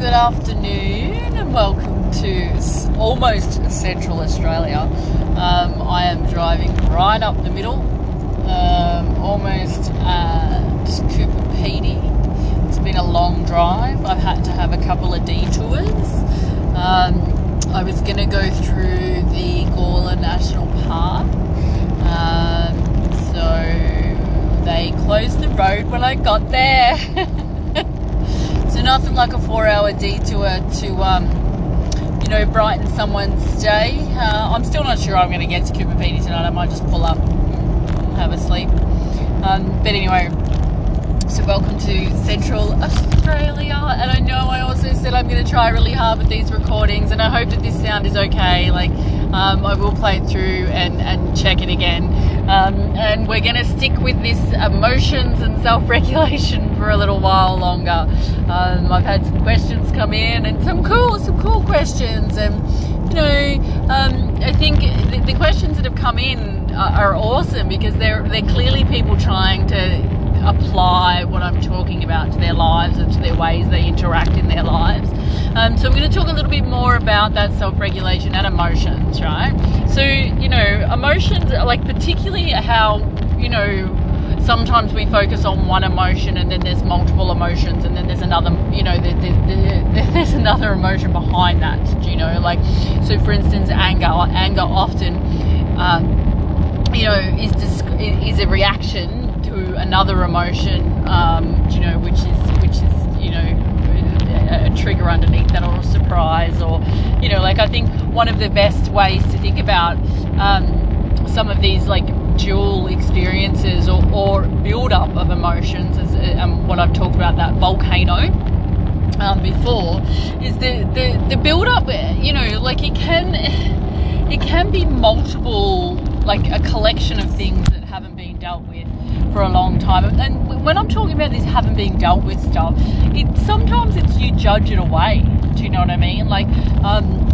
good afternoon, and welcome to almost Central Australia. Um, I am driving right up the middle, um, almost at Coober Pedy. It's been a long drive. I've had to have a couple of detours. Um, I was going to go through the Gawler National Park, um, so they closed the road when I got there. So nothing like a four-hour detour to, um, you know, brighten someone's day. Uh, I'm still not sure I'm going to get to Coober Pedy tonight. I might just pull up, and have a sleep. Um, but anyway, so welcome to Central Australia. And I know I also said I'm going to try really hard with these recordings, and I hope that this sound is okay. Like, um, I will play it through and, and check it again. Um, and we're going to stick with this emotions and self regulation for a little while longer. Um, I've had some questions come in and some cool, some cool questions. And, you know, um, I think the, the questions that have come in are, are awesome because they're, they're clearly people trying to apply what I'm talking about to their lives and to their ways they interact in their lives. Um, so I'm going to talk a little bit more about that self-regulation and emotions, right? So you know, emotions, like particularly how you know sometimes we focus on one emotion and then there's multiple emotions and then there's another you know there, there, there's another emotion behind that you know like so for instance anger anger often um, you know is is a reaction to another emotion, um, you know, which is which is you know a, trigger underneath that or a surprise or you know like I think one of the best ways to think about um, some of these like dual experiences or, or build up of emotions is um, what I've talked about that volcano um, before is the, the the build up you know like it can it can be multiple like a collection of things for a long time. And when I'm talking about this haven't been dealt with stuff, it sometimes it's you judge it away. Do you know what I mean? Like, um,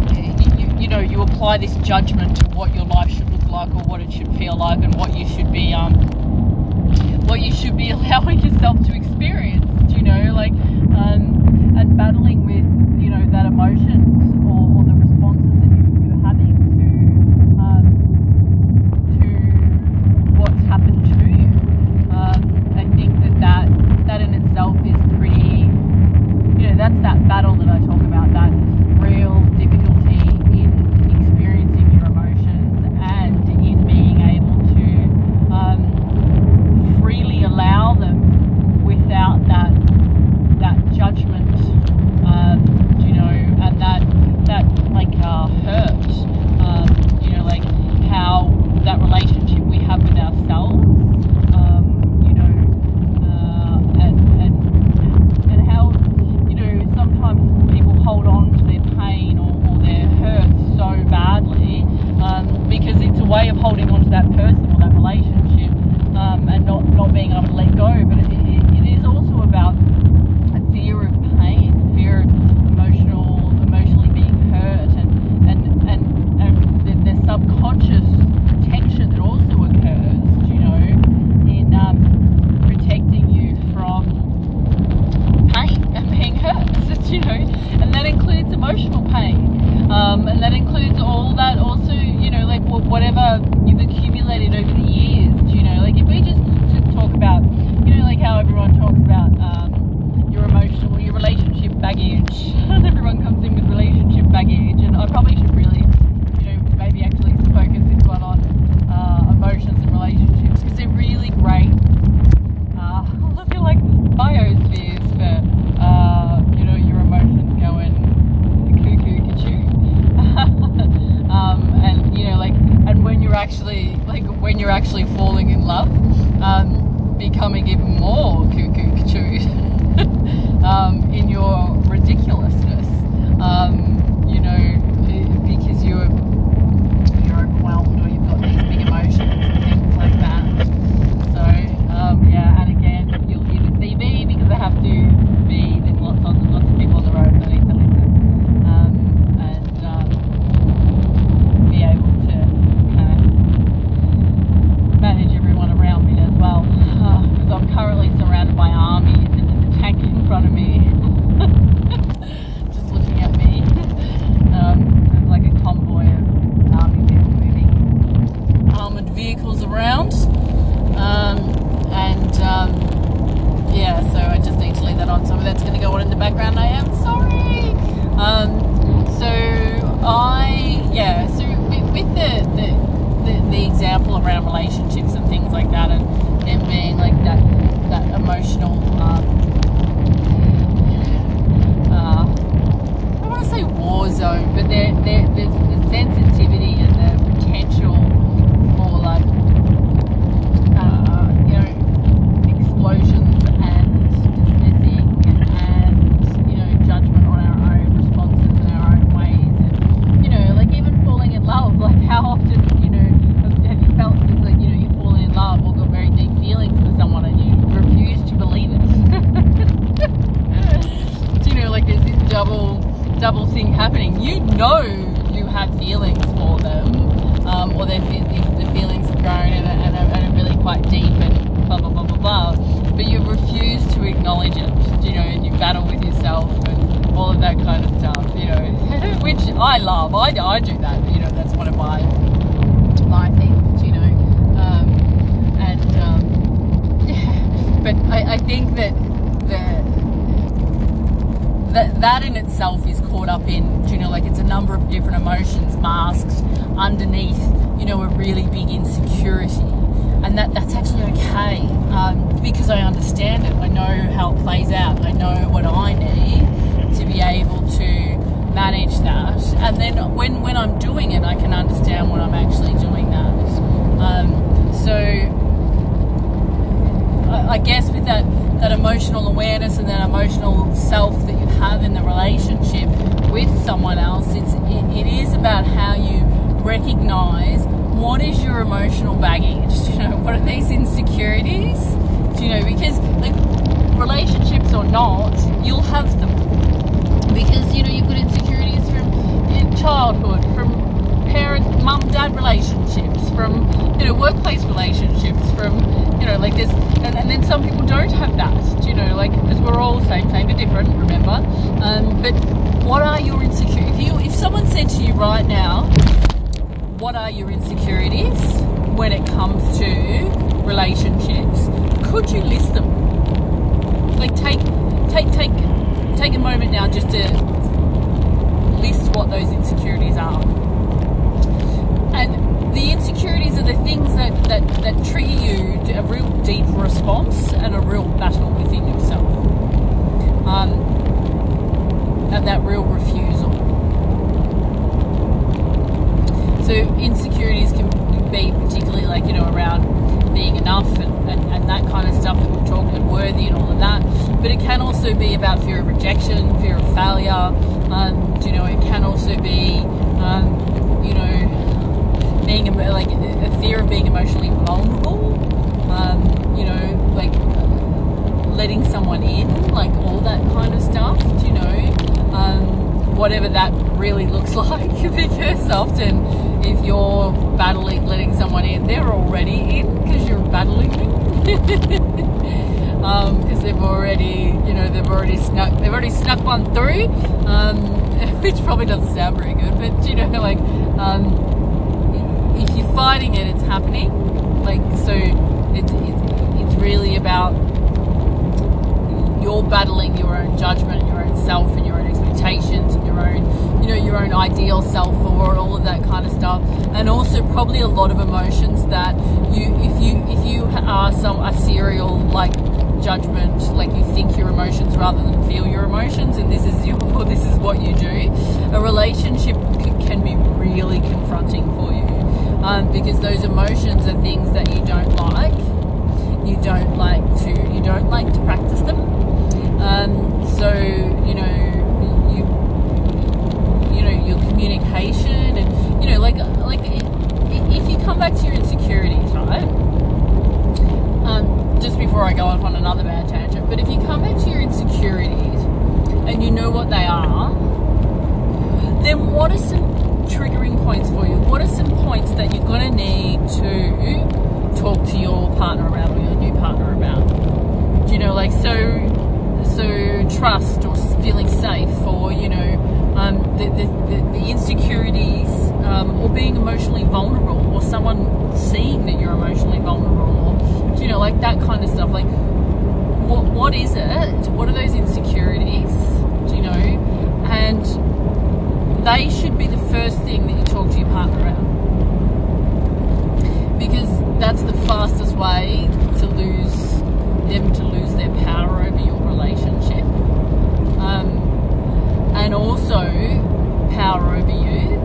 you, you know, you apply this judgment to what your life should look like or what it should feel like and what you should be, um, what you should be allowing yourself to experience. Do you know, like, um, and battling with, you know, that emotion or, or the responses that you, you're having to, um, to what's happened to you. Um, I think that, that that in itself is pretty, you know, that's that battle that I talk about, that real difficulty in experiencing your emotions and in being able to um, freely allow them without that that judgment, um, you know, and that that like uh, hurt, um, you know, like how that relationship we have with ourselves um, you know, uh, and, and, and how, you know, sometimes people hold on to their pain or, or their hurt so badly um, because it's a way of holding on to that person or that relationship um, and not, not being able to let go. But it, it, it is also about a fear of pain, fear of emotional, emotionally being hurt, and, and, and, and the, the subconscious protection that also occurs, you know, in um, protecting you from pain and being hurt, you know, and that includes emotional pain, um, and that includes all that also, you know, like wh- whatever you've accumulated over the years, you know, like if we just talk about, you know, like how everyone talks about um, your emotional, your relationship baggage, everyone comes in with relationship baggage, and I probably should really, you know, maybe actually focus this one on uh, emotions and relationships because they're really great. Uh, I feel like biospheres for uh, you know your emotions going cuckoo cuckoo. um, and you know like and when you're actually like when you're actually falling in love, um, becoming even more cuckoo cuckoo um, in your ridiculousness. Um, you know Um, and um, yeah, so I just need to leave that on. So that's going to go on in the background. I am sorry. Um, so I yeah. So with, with the, the, the the example around relationships and things like that, and them being like that that emotional. Um, uh, I want to say war zone, but there, there's the sensitivity But I, I think that the that that in itself is caught up in you know like it's a number of different emotions masked underneath you know a really big insecurity. And that that's actually okay um, because I understand it. I know how it plays out. I know what I need to be able to manage that. And then when when I'm doing it I can understand what I'm actually doing that. Um, so I guess with that that emotional awareness and that emotional self that you have in the relationship with someone else, it's it, it is about how you recognize what is your emotional baggage. Do You know, what are these insecurities? Do you know because like relationships or not, you'll have them because you know you've got insecurities from childhood, parent, mum, dad relationships, from you know workplace relationships, from you know like there's and, and then some people don't have that. You know, like because we're all the same, same but different. Remember, um, but what are your insecurities? If you if someone said to you right now, what are your insecurities when it comes to relationships? Could you list them? Like take take take take a moment now just to list what those insecurities are. And the insecurities are the things that, that, that trigger you a real deep response and a real battle within yourself. Um, and that real refusal. So insecurities can be particularly like, you know, around being enough and, and, and that kind of stuff that we've talked and worthy and all of that. But it can also be about fear of rejection, fear of failure. Um, you know, it can also be, um, being like a fear of being emotionally vulnerable. Um, you know, like letting someone in, like all that kind of stuff. You know? Um, whatever that really looks like, because often if you're battling letting someone in, they're already in because you're battling them. because they've already, you know, they've already snuck, they've already snuck one through, um, which probably doesn't sound very good, but you know, like, um, if you're fighting it, it's happening. Like, so it's, it's, it's really about you're battling your own judgment, your own self, and your own expectations, and your own, you know, your own ideal self, or all of that kind of stuff, and also probably a lot of emotions that you, if you, if you are some a serial like judgment, like you think your emotions rather than feel your emotions, and this is your, this is what you do. A relationship can be really confronting for you, um, because those emotions are things that you don't like. You don't like to, you don't like to practice them. Um, so you know, you you know your communication and you know like like if you come back to your insecurities, right? Um, just before I go off on another bad tangent, but if you come back to your insecurities and you know what they are, then what are some triggering points for you? What are some points that you're going to need to talk to your partner about or your new partner about? Do you know, like, so so trust or feeling safe or, you know, um, the, the, the, the, insecurities um, or being emotionally vulnerable or someone seeing that you're emotionally vulnerable or, you know, like that kind of stuff. Like, what, what is it? What are those insecurities? Do you know? And they first thing that you talk to your partner about. Because that's the fastest way to lose them to lose their power over your relationship. Um, and also power over you.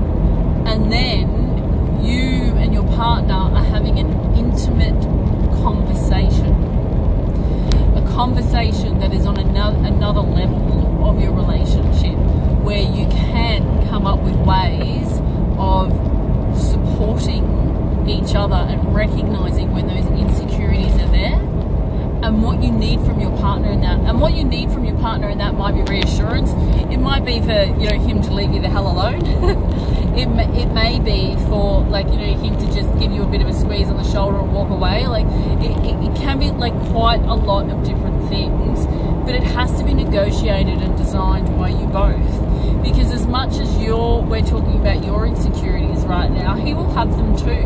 And then you and your partner are having an intimate conversation. A conversation that is on another, another level of your relationship where you can come up with ways of supporting each other and recognizing when those insecurities are there and what you need from your partner in that. And what you need from your partner in that might be reassurance. It might be for you know him to leave you the hell alone. it it may be for like you know him to just give you a bit of a squeeze on the shoulder and walk away. Like it, it, it can be like quite a lot of different things, but it has to be negotiated and designed by you both. Because as much as you're we're talking about your insecurities right now, he will have them too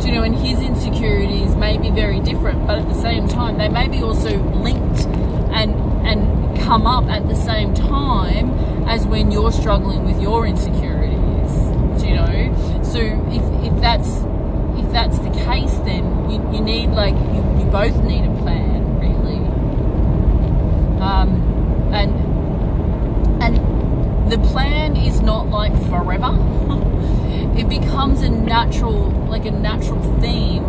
Do you know, and his insecurities may be very different, but at the same time, they may be also linked and and come up at the same time as when you're struggling with your insecurities. Do You know, so if, if that's if that's the case, then you, you need like you, you both need a plan, really. Um, and and the plan is not like forever. it becomes a natural like a natural theme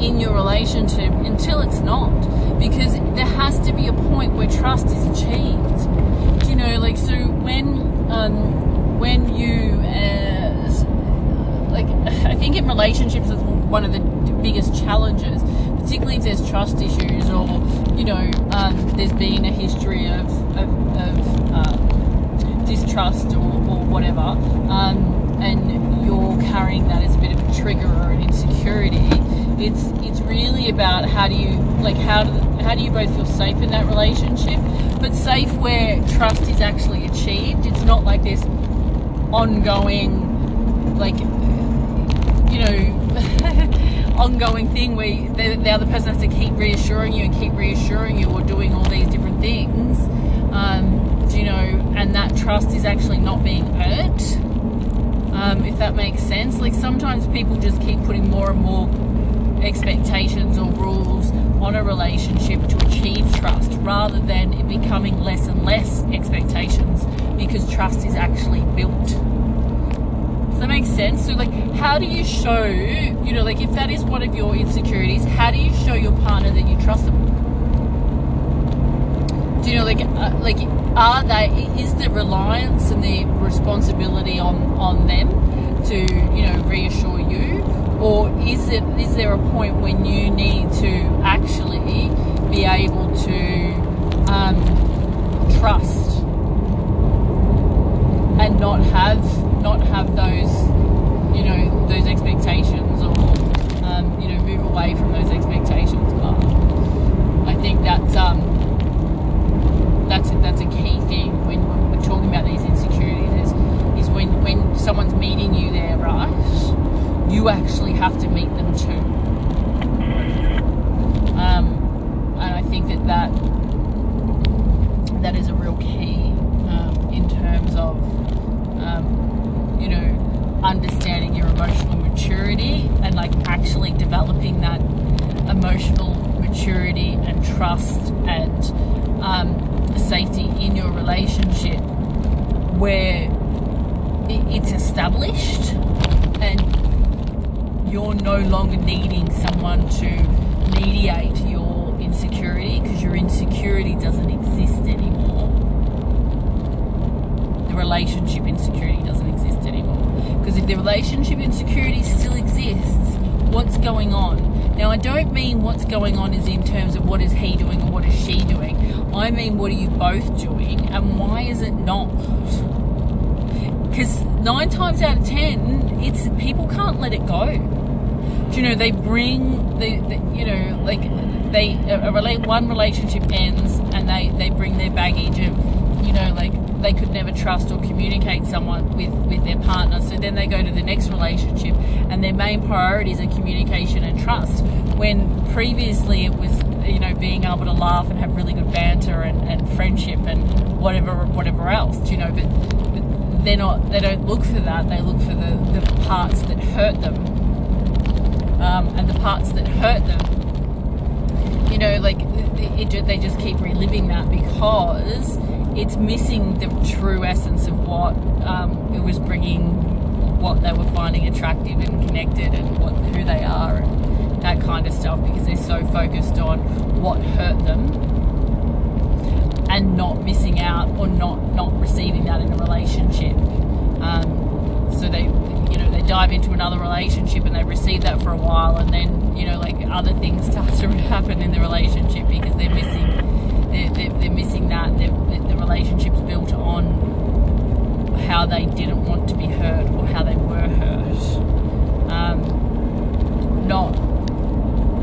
in your relationship until it's not because there has to be a point where trust is achieved you know like so when um, when you uh, like i think in relationships it's one of the biggest challenges particularly if there's trust issues or you know um, there's been a history of, of, of distrust or, or whatever um, and you're carrying that as a bit of a trigger or an insecurity, it's it's really about how do you like how do how do you both feel safe in that relationship, but safe where trust is actually achieved. It's not like this ongoing like you know ongoing thing where the, the, other person has to keep reassuring you and keep reassuring you or doing all these different things um, you know and that trust is actually not being earned um, if that makes sense. Like sometimes people just keep putting more and more expectations or rules on a relationship to achieve trust rather than it becoming less and less expectations because trust is actually built. Does that make sense? So, like, how do you show, you know, like if that is one of your insecurities, how do you show your partner that you trust them? You know, like, uh, like are they is the reliance and the responsibility on on them to you know reassure you? Or is it is there a point when you need to actually be able to um, trust and not have not have those you know those expectations or um, you know move away from those expectations? But I think that's um, that's a, that's a key thing when we're talking about these insecurities is is when when someone's meeting you there, right? You actually have to meet them too. Um, and I think that that that is a real key um, in terms of um, you know understanding your emotional maturity and like actually developing that emotional maturity and trust and um, safety in your relationship where it's established and you're no longer needing someone to mediate your insecurity because your insecurity doesn't exist anymore. The relationship insecurity doesn't exist anymore. Because if the relationship insecurity still exists, what's going on? Now, I don't mean what's going on is in terms of what is he doing or what is she doing. I mean, what are you both doing and why is it not? Because nine times out of ten, it's people can't let it go. Do you know, they bring, the, the you know, like, they, a, a, one relationship ends and they, they bring their baggage of, you know, like, they could never trust or communicate someone with, with their partner. So then they go to the next relationship and their main priorities are communication and trust. When previously it was, you know, being able to laugh and have really good banter and, and friendship and whatever whatever else, you know, but, but they're not they don't look for that, they look for the, the parts that hurt them. Um, and the parts that hurt them, you know, like it, it, they just keep reliving that because it's missing the true essence of what um, it was bringing, what they were finding attractive and connected, and what who they are, and that kind of stuff. Because they're so focused on what hurt them and not missing out or not not receiving that in a relationship. Um, so they, you know, they dive into another relationship and they receive that for a while, and then you know, like other things start to happen in the relationship because they're missing, they're, they're, they're missing that. They're, the relationship's built on how they didn't want to be hurt or how they were hurt. Um, not,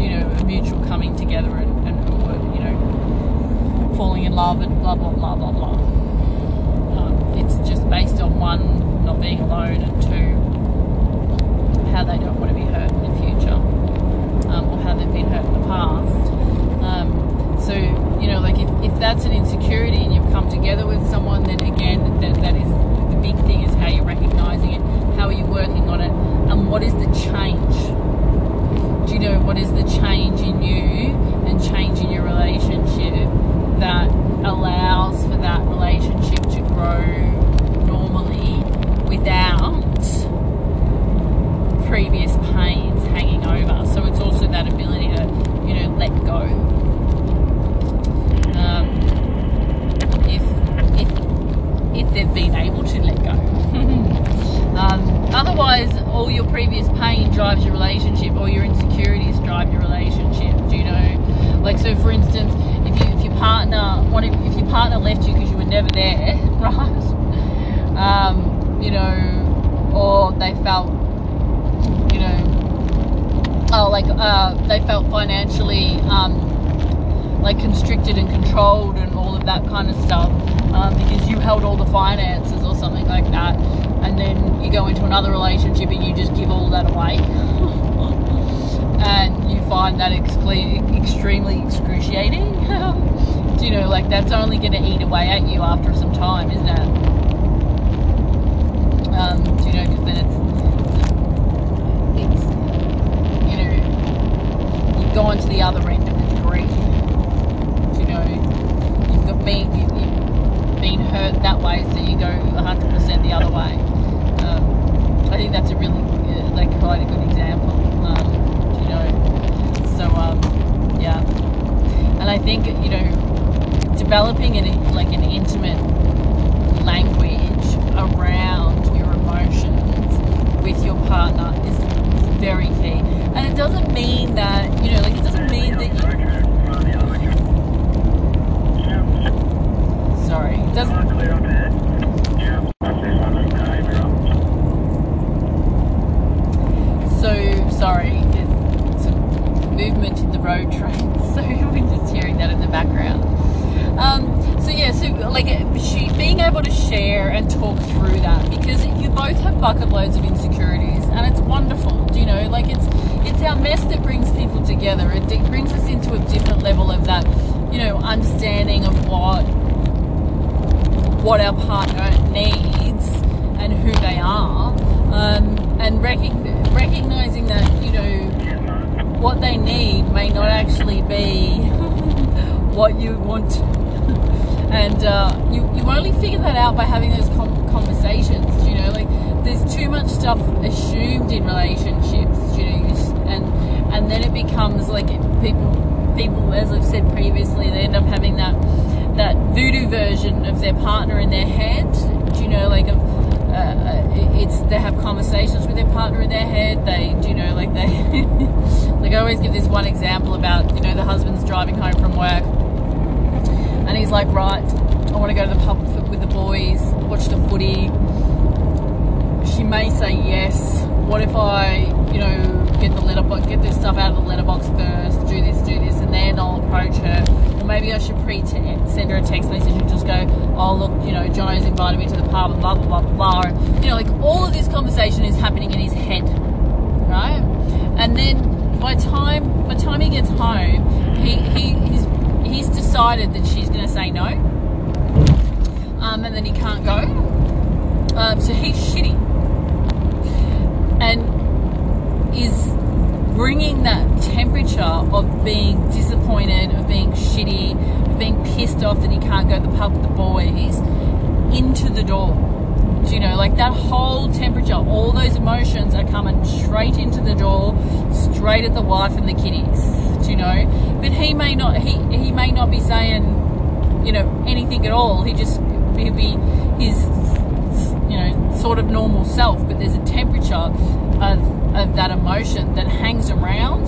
you know, a mutual coming together and, and you know, falling in love and blah blah blah blah blah. Um, it's just based on one not being alone and two how they don't want to be hurt in the future um, or how they've been hurt in the past. Um, so you know, like if, if that's an insecurity and you've come together with someone, then again, that, that is the big thing is how you're recognizing it, how are you working on it, and what is the change? Do you know what is the change in you and change in your relationship that allows for that relationship to grow normally without previous pains hanging over? So it's also that ability to, you know, let go if they've been able to let go. um, otherwise, all your previous pain drives your relationship, or your insecurities drive your relationship. Do you know? Like, so for instance, if you if your partner wanted, if your partner left you because you were never there, right? Um, you know, or they felt, you know, oh, like uh, they felt financially. Um, like constricted and controlled and all of that kind of stuff um, because you held all the finances or something like that and then you go into another relationship and you just give all that away and you find that extremely excruciating do you know like that's only going to eat away at you after some time isn't it um, do you know because then it's it's you know you go into the other end of the degree you know, you've got been you, have been hurt that way, so you go 100% the other way. Um, I think that's a really uh, like quite a good example. Um, you know, so um, yeah, and I think you know developing an like an intimate language around your emotions with your partner is very key. And it doesn't mean that, you know, like it doesn't mean that you sorry. It doesn't. So sorry. There's some movement in the road train, so we're just hearing that in the background. Um, so yeah, so like she being able to share and talk through that because you both have bucket loads of insecurities and it's wonderful. You know? Like it's it's our mess that brings people together. It, brings us into a different level of that, you know, understanding of what what our partner needs and who they are, um, and rec- recognizing that you know what they need may not actually be what you want, and uh, you you only figure that out by having those conversations. You know, like there's too much stuff assumed in relationships. You know, and and then it becomes like people people, as I've said previously, they end up having that that voodoo version of their partner in their head. Do you know, like, of, uh, uh it's they have conversations with their partner in their head. They, do you know, like they, like I always give this one example about, you know, the husband's driving home from work, and he's like, right, I want to go to the pub with the boys, watch the footy. She may say yes. What if I, you know, get the letterbox, get this stuff out of the letterbox first, do this, do this, and then I'll approach her Or maybe I should pre send her a text message and just go, oh look, you know, Jono's invited me to the pub blah blah blah blah. You know, like all of this conversation is happening in his head, right? And then by time by time he gets home, he, he he's he's decided that she's going to say no, um, and then he can't go. Um, so he's shitty, and is bringing that temperature of being disappointed, of being shitty, of being pissed off that he can't go to the pub with the boys into the door. Do you know, like that whole temperature, all those emotions are coming straight into the door, straight at the wife and the kiddies. Do you know? But he may not he he may not be saying you know, anything at all. He just he'd be his you know sort of normal self, but there's a temperature of of that emotion that hangs around.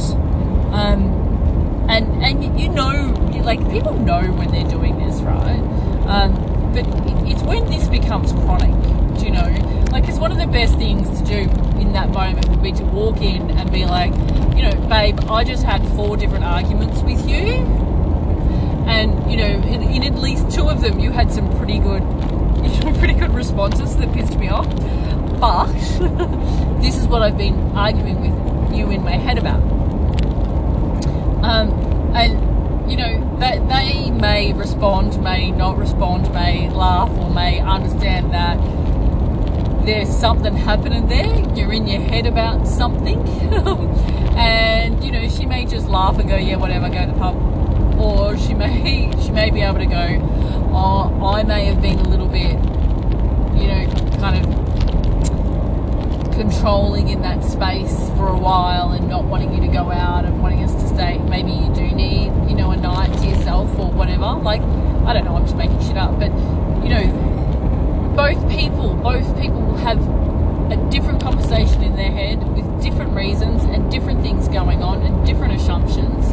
Um, and and you know, like people know when they're doing this, right? Um, but it's when this becomes chronic. Do you know? Like, it's one of the best things to do in that moment would be to walk in and be like, you know, babe, I just had four different arguments with you. And you know in, in, at least two of them you had some pretty good pretty good responses that pissed me off. But this is what I've been arguing with you in my head about. Um, and you know that they may respond may not respond may laugh or may understand that there's something happening there you're in your head about something and you know she may just laugh and go yeah whatever go to the pub or she may she may be able to go, oh, I may have been a little bit, you know, kind of controlling in that space for a while and not wanting you to go out and wanting us to stay. Maybe you do need, you know, a night to yourself or whatever. Like, I don't know, I'm just making shit up, but you know, both people, both people different conversation in their head with different reasons and different things going on and different assumptions.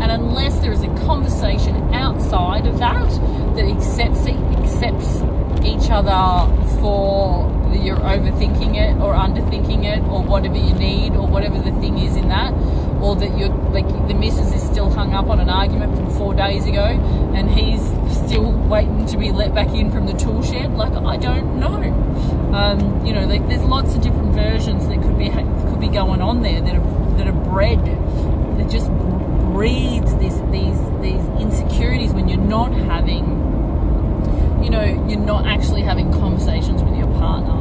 And unless there is a conversation outside of that that accepts it, accepts each other for you're overthinking it or underthinking it or whatever you need or whatever the thing is in that or that you're like the missus is still hung up on an argument from four days ago and he's still waiting to be let back in from the tool shed like i don't know um, you know like there's lots of different versions that could be could be going on there that are that are bred that just breeds this, these these insecurities when you're not having, you know, you're not actually having conversations with your partner.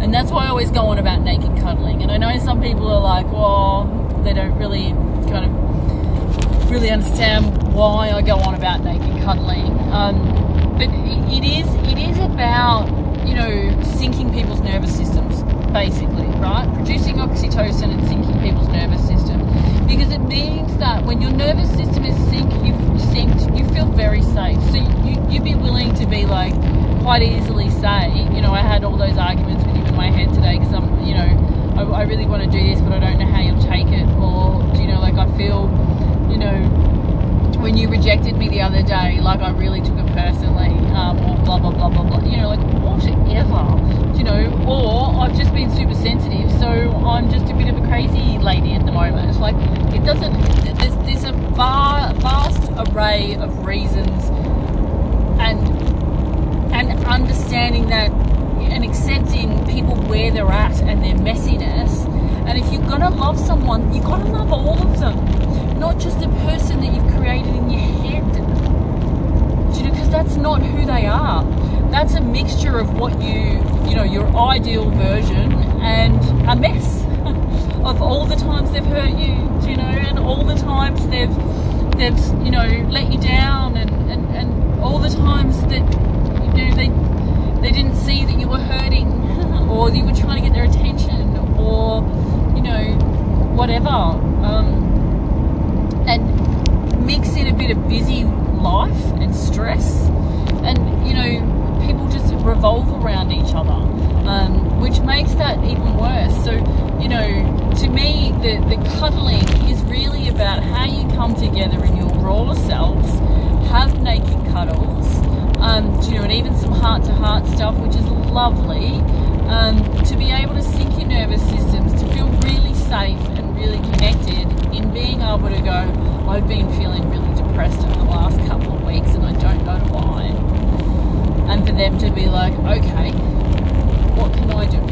And that's why I always go on about naked cuddling. And I know some people are like, well, they don't really kind of really understand why I go on about naked cuddling. Um, but it is it is about you know syncing people's nervous systems basically, right? Producing oxytocin and syncing people's nervous system because it means that when your nervous system is synced, you synced, you feel very safe. So you, you'd be willing to be like quite easily say, you know, I had all those arguments with you in my head today because I'm, you know, I, I really want to do this, but I don't know how you'll take it, or you know, like I feel, you know, when you rejected me the other day, like I really took it personally, um, or blah blah blah blah blah. You know, like whatever, you know. Or I've just been super sensitive, so I'm just a bit of a crazy lady at the moment. Like it doesn't. There's, there's a far, vast array of reasons, and and understanding that and accepting people where they're at and their messiness. And if you're gonna love someone, you gotta love all of them, not just the person that you've created in your head. You know, because that's not who they are. That's a mixture of what you, you know, your ideal version and a mess of all the times they've hurt you, you know, and all the times they've, they've, you know, let you down, and, and, and all the times that, you know, they, they didn't see that you were hurting, or you were trying to get their attention, or, you know, whatever. Um, and mix in a bit of busy life and stress, and, you know, people just revolve around each other. Um, which makes that even worse. So, you know, to me, the, the cuddling is really about how you come together in your raw selves, have naked cuddles, um, you know, and even some heart to heart stuff, which is lovely, um, to be able to sync your nervous systems, to feel really safe really connected in being able to go, I've been feeling really depressed over the last couple of weeks and I don't know why. And for them to be like, okay, what can I do?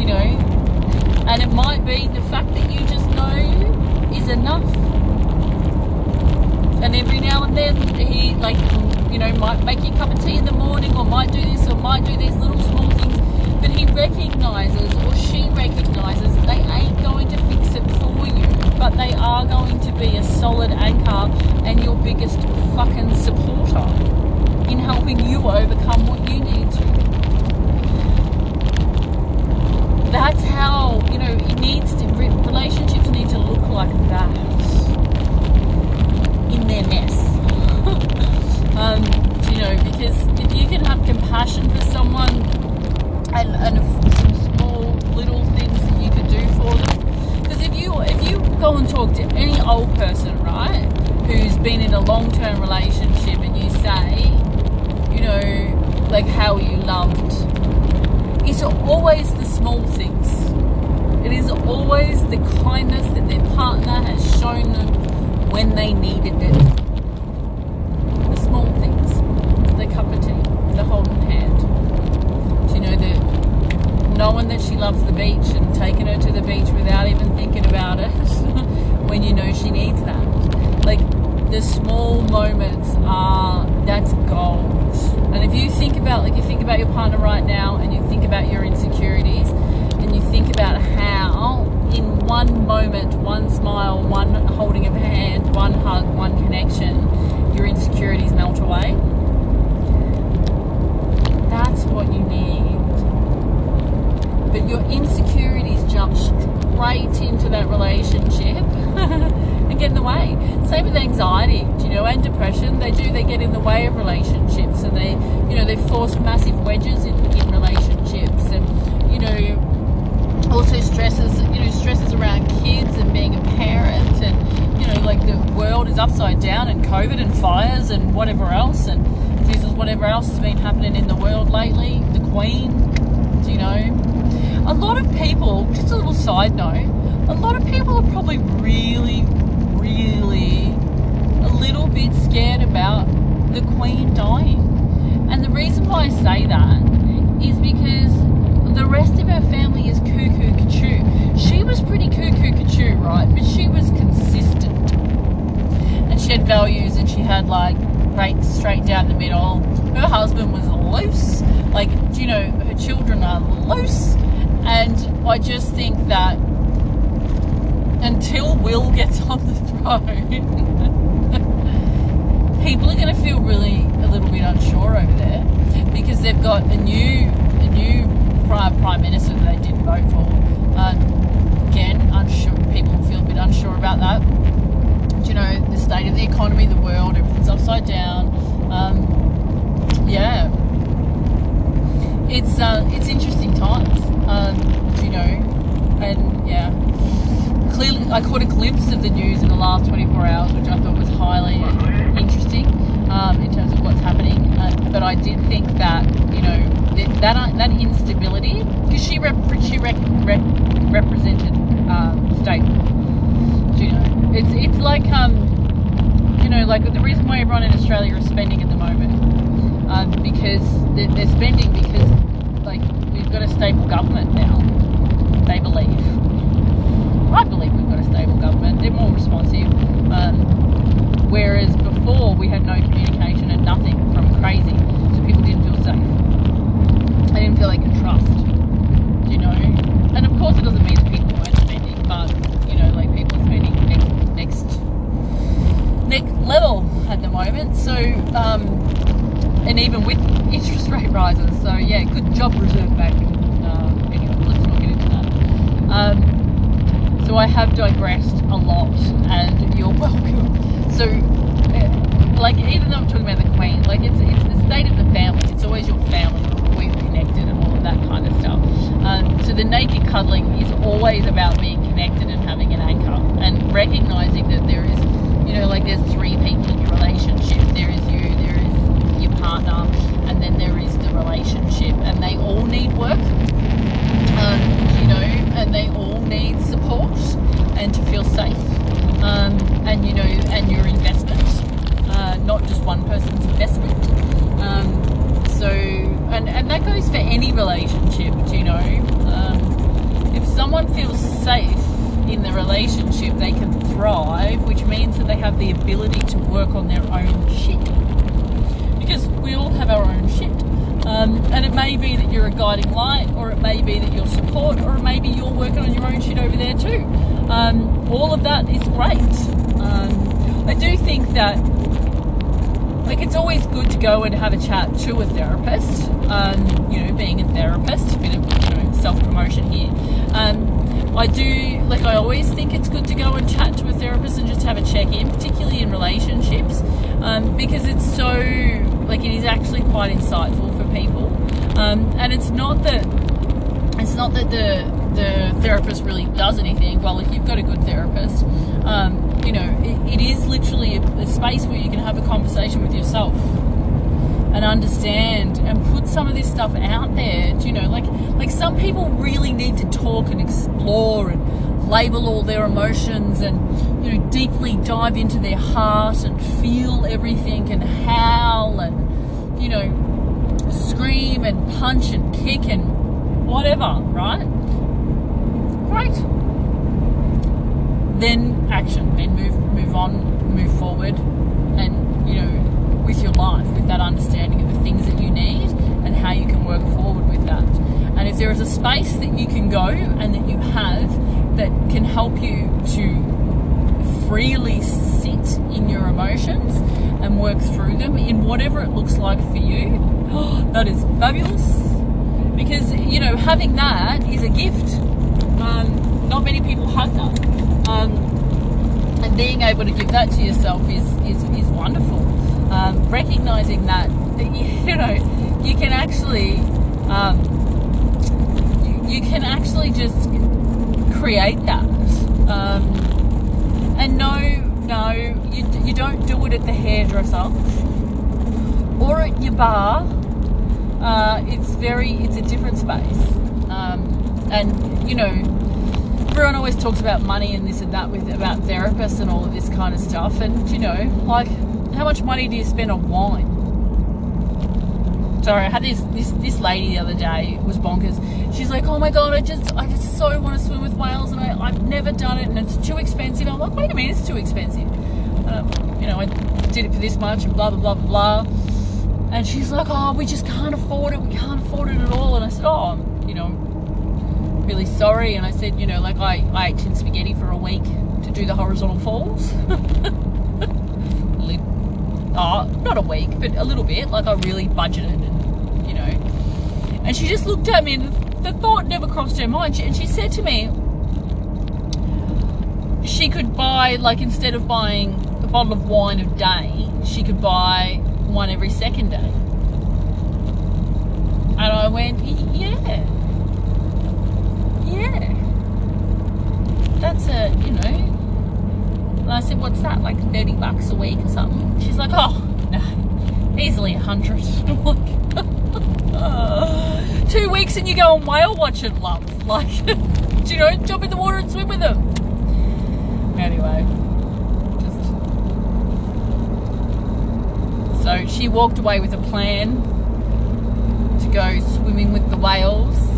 you know, and it might be the fact that you just know is enough. And every now and then he like you know might make you a cup of tea in the morning or might do this or might do these little small he recognizes or she recognizes they ain't going to fix it for you but they are going to be a solid anchor and your biggest fucking supporter in helping you overcome what you need to. That's how you know it needs to relationships need to look like that in their mess. Um, you know, because if you can have compassion for someone and, and some small little things that you could do for them, because if you if you go and talk to any old person, right, who's been in a long term relationship, and you say, you know, like how you loved, it's always the small things. It is always the kindness that their partner has shown them when they needed it the small things, the cup of tea, the holding hand. You know, the knowing that she loves the beach and taking her to the beach without even thinking about it when you know she needs that. The small moments are that's gold. And if you think about like you think about your partner right now and you think about your insecurities and you think about how in one moment, one smile, one holding of a hand, one hug, one connection, your insecurities melt away. That's what you need. But your insecurities jump straight into that relationship and get in the way. Same with anxiety, you know, and depression. They do, they get in the way of relationships and they, you know, they force massive wedges in, in relationships and, you know, also stresses, you know, stresses around kids and being a parent and, you know, like the world is upside down and COVID and fires and whatever else and Jesus, whatever else has been happening in the world lately, the Queen, you know. A lot of people, just a little side note, a lot of people are probably really, really a little bit scared about the Queen dying. And the reason why I say that is because the rest of her family is cuckoo cuckoo. She was pretty cuckoo cuckoo, right? But she was consistent. And she had values and she had like right straight down the middle. Her husband was loose. Like, you know, her children are loose. And I just think that until Will gets on the throne, people are going to feel really a little bit unsure over there because they've got a new a new prime prime minister that they didn't vote for. Um, again, unsure people feel a bit unsure about that. Do you know the state of the economy, the world, everything's upside down. Um, yeah, it's uh, it's interesting times. Um, you know, and yeah, clearly I caught a glimpse of the news in the last 24 hours, which I thought was highly interesting um, in terms of what's happening. Uh, but I did think that you know that that, that instability because she rep, she rec, rep, represented um, state. You know, it's it's like um, you know like the reason why everyone in Australia is spending at the moment um, because they're, they're spending because like we've got a stable government now. They believe. I believe we've got a stable government. They're more responsive. Um, whereas before we had no communication and nothing from crazy, so people didn't feel safe. They didn't feel they could trust. Do you know? And of course, it doesn't mean that people weren't spending, but you know, like people are spending next next next level at the moment. So, um, and even with interest rate rises. So yeah, good job Reserve Bank. Uh, anyway, let's not get into that. Um, so I have digressed a lot, and you're welcome. So, uh, like, even though I'm talking about the Queen, like it's it's the state of the family. It's always your family, we're connected, and all of that kind of stuff. Um, so the naked cuddling is always about being connected and having an anchor, and recognizing that there is, you know, like there's three people in your relationship. There is you, there is your partner, and then there is the relationship, and they all need work. Um, you know, and they all need support and to feel safe. Um, and you know, and your investment, uh, not just one person's investment. Um, so, and and that goes for any relationship. You know, um, if someone feels safe in the relationship, they can thrive, which means that they have the ability to work on their own shit. Because we all have our own shit. Um, and it may be that you're a guiding light, or it may be that you're support, or it may be you're working on your own shit over there too. Um, all of that is great. Um, I do think that, like, it's always to have a chat to a therapist. Um, you know, being a therapist, a bit of you know, self promotion here. Um, I do like I always think it's good to go and chat to a therapist and just have a check in, particularly in relationships, um, because it's so like it is actually quite insightful for people. Um, and it's not that it's not that the the therapist really does anything. Well, if you've got a good therapist, um, you know, it, it is literally a, a space where you can have a conversation with yourself and understand and put some of this stuff out there. Do You know, like like some people really need to talk and explore and label all their emotions and you know deeply dive into their heart and feel everything and howl and you know scream and punch and kick and whatever, right? Great. Then action. Then move move on, move forward, and you know with your life, with that understanding of the things that you need and how you can work forward with that. And if there is a space that you can go and that you have that can help you to freely sit in your emotions and work through them in whatever it looks like for you, that is fabulous. Because, you know, having that is a gift. Um, not many people have that. Um, and being able to give that to yourself is, is, is wonderful um, recognizing that you know you can actually um, you, can actually just create that. Um, and no no you, you don't do it at the hairdresser or at your bar. Uh, it's very it's a different space. Um, and you know everyone always talks about money and this and that with about therapists and all of this kind of stuff. And you know like how much money do you spend on wine? Sorry, I had this, this this lady the other day was bonkers. She's like, oh my god, I just I just so want to swim with whales and I, I've never done it and it's too expensive. I'm like, wait a minute, it's too expensive. Um, you know, I did it for this much and blah blah blah blah. And she's like, oh, we just can't afford it. We can't afford it at all. And I said, oh, you know, I'm really sorry. And I said, you know, like I, I ate tin spaghetti for a week to do the horizontal falls. not a week, but a little bit. Like I really budgeted, and you know. And she just looked at me, and the thought never crossed her mind. And she said to me, she could buy like instead of buying a bottle of wine a day, she could buy one every second day. And I went, yeah, yeah. That's a you know and I said, what's that, like 30 bucks a week or something? She's like, oh, no, easily a hundred. I'm like, two weeks and you go on whale watching, love. Like, do you know, jump in the water and swim with them. Anyway, just. So she walked away with a plan to go swimming with the whales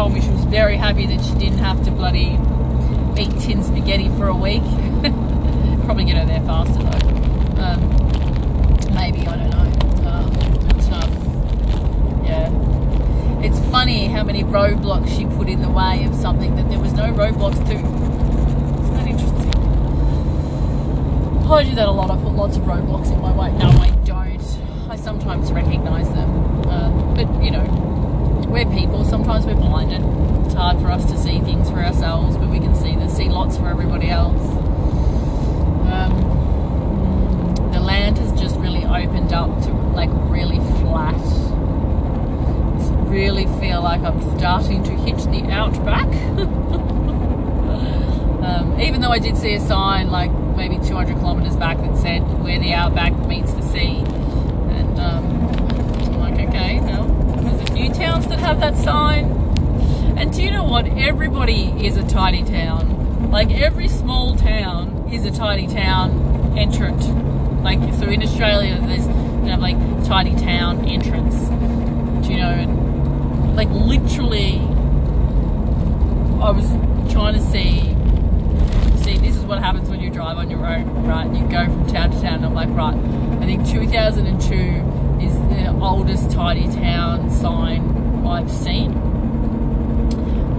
told me she was very happy that she didn't have to bloody eat tin spaghetti for a week. Probably get her there faster though. Um, maybe, I don't know. Um, um, yeah. It's funny how many roadblocks she put in the way of something that there was no roadblocks to. Isn't that interesting? I do that a lot. I put lots of roadblocks in my way. No, I don't. I sometimes recognise them. Um, but, you know, we're people. Sometimes we're blinded. It's hard for us to see things for ourselves, but we can see the see lots for everybody else. Um, the land has just really opened up to like really flat. really feel like I'm starting to hit the outback. um, even though I did see a sign like maybe 200 kilometers back that said where the outback meets the sea, and um, I'm like, okay, well few towns that have that sign. And do you know what? Everybody is a tiny town. Like every small town is a tiny town entrant. Like so in Australia, there's you know like tiny town entrance. Do you know? Like literally, I was trying to see. See, this is what happens when you drive on your own, right? You go from town to town. And I'm like, right. I think 2002 is the oldest tidy town sign I've seen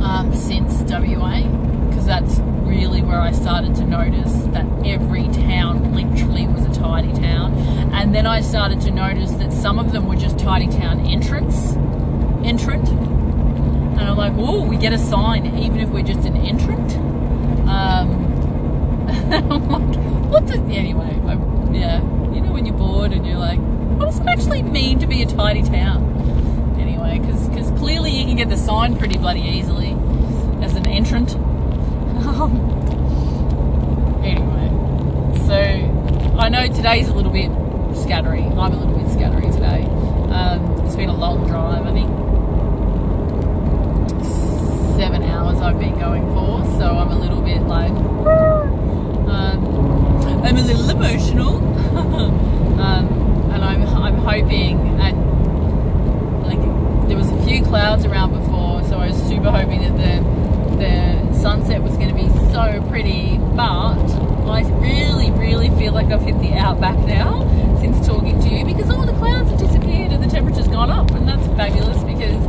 um, since WA because that's really where I started to notice that every town literally was a tidy town and then I started to notice that some of them were just tidy town entrance entrant. And I'm like, oh, we get a sign even if we're just an entrant. Um, I'm like, what does anyway? I, yeah, you know when you're bored and you're like, what does it actually mean to be a tidy town? Anyway, because clearly you can get the sign pretty bloody easily as an entrant. anyway, so I know today's a little bit scattery. I'm a little bit scattery today. Um, it's been a long drive. I think seven hours I've been going for, so I'm a little bit like, um, I'm a little emotional, um, and I'm I'm hoping at like there was a few clouds around before, so I was super hoping that the the sunset was going to be so pretty, but I really, really feel like I've hit the outback now since talking to you because all the clouds have disappeared and the temperature's gone up, and that's fabulous because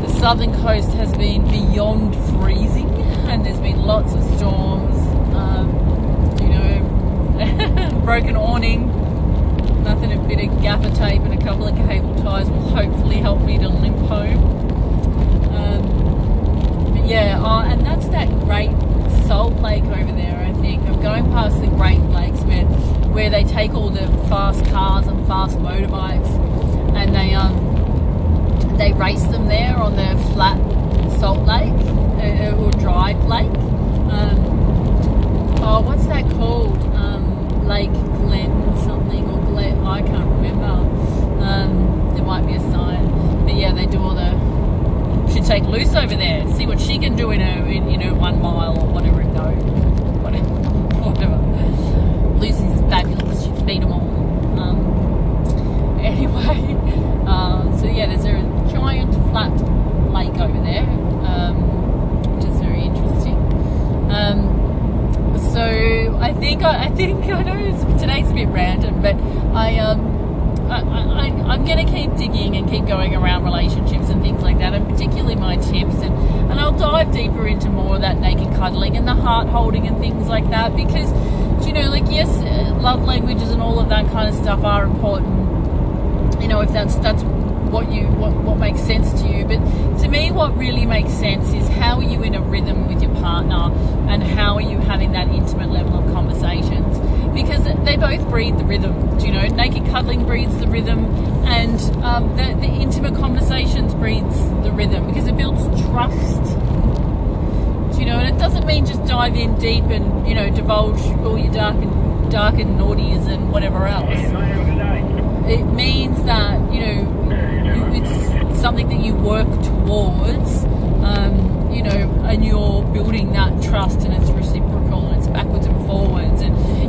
the southern coast has been beyond freezing and there's been lots of storms. Um, you know, broken awning, nothing a bit of gaffer tape and a couple of cable ties will hopefully help me to limp home. Um, but yeah, oh, and that's that great Salt Lake over there. I think I'm going past the Great Lakes where where they take all the fast cars and fast motorbikes and they um they race them there on the flat Salt Lake uh, or dry lake. Um, oh, what's that called? Um, lake Glen something I can't remember. Um, there might be a sign, but yeah, they do all the. Should take Luce over there, see what she can do in her in, her one mile or whatever it. Whatever, whatever. Lucy's fabulous. She's beat them all. Um, anyway, uh, so yeah, there's a giant flat lake over there, um, which is very interesting. Um, so I think I, I think I know today's a bit random, but I um. I, I'm going to keep digging and keep going around relationships and things like that, and particularly my tips. And, and I'll dive deeper into more of that naked cuddling and the heart holding and things like that because, you know, like, yes, love languages and all of that kind of stuff are important. You know, if that's that's what you what, what makes sense to you. But to me, what really makes sense is how are you in a rhythm with your partner, and how are you having that intimate level of conversations because they both breed the rhythm. Do you know, naked cuddling breeds the rhythm, and um, the, the intimate conversations breeds the rhythm because it builds trust. Do you know, and it doesn't mean just dive in deep and you know divulge all your dark and dark and naughties and whatever else. It means that you know it's something that you work towards. Um, you know, and you're building that trust, and it's reciprocal, and it's backwards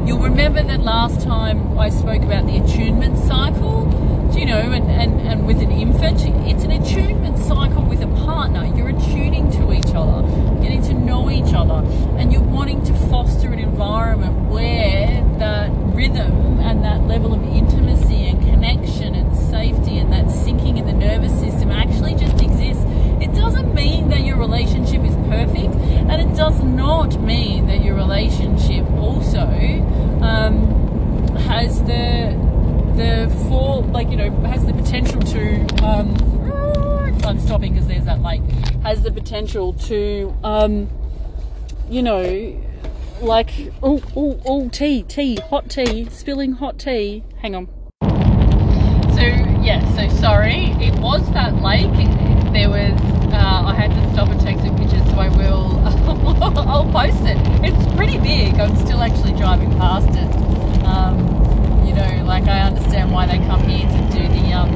you'll remember that last time I spoke about the attunement cycle, do you know, and, and, and with an infant, it's an attunement cycle with a partner. You're attuning to each other, getting to know each other, and you're wanting to foster an environment where that rhythm and that level of intimacy and connection and safety and that syncing in the nervous system actually just exists. It doesn't mean that your relationship is perfect, and it does not mean that your relationship also um, has the the full like you know has the potential to um, I'm stopping because there's that lake has the potential to um, you know like oh oh oh tea tea hot tea spilling hot tea. Hang on. So yeah so sorry. It was that lake. There was uh, I had to stop and take some pictures so I will I'll post it. It's pretty big. I'm still actually driving past it. Um, you know like I understand why they come here to do the um,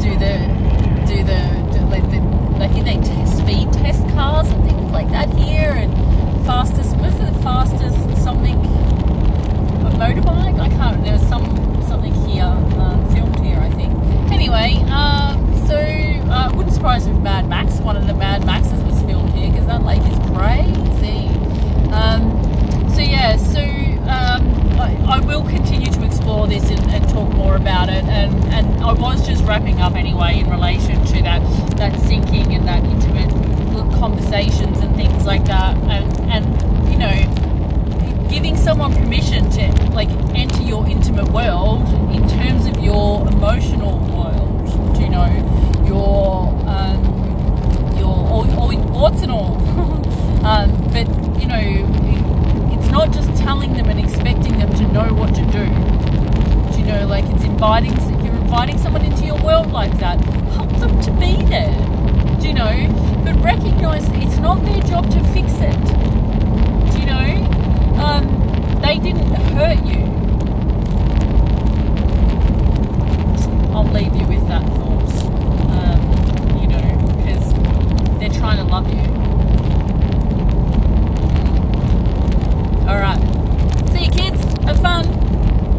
do the do the, do, like the like they speed test cars and things like that here and fastest what's the fastest something a motorbike I can't there's some something here um, filmed here I think anyway um, so uh, it wouldn't surprise me if Mad Max one of the Mad Maxes was filmed here because that lake is crazy um, so yeah so um, I, I, will continue to explore this and, and, talk about it and, and I was just wrapping up anyway in relation to that that syncing and that intimate conversations and things like that and and you know giving someone permission to like enter your intimate world in terms of your emotional world you know your warts and all. um, but you know, it's not just telling them and expecting them to know what to do know, like it's inviting, you're inviting someone into your world like that. Help them to be there, do you know? But recognize it's not their job to fix it, do you know? Um, they didn't hurt you. I'll leave you with that thought, um, you know, because they're trying to love you. All right.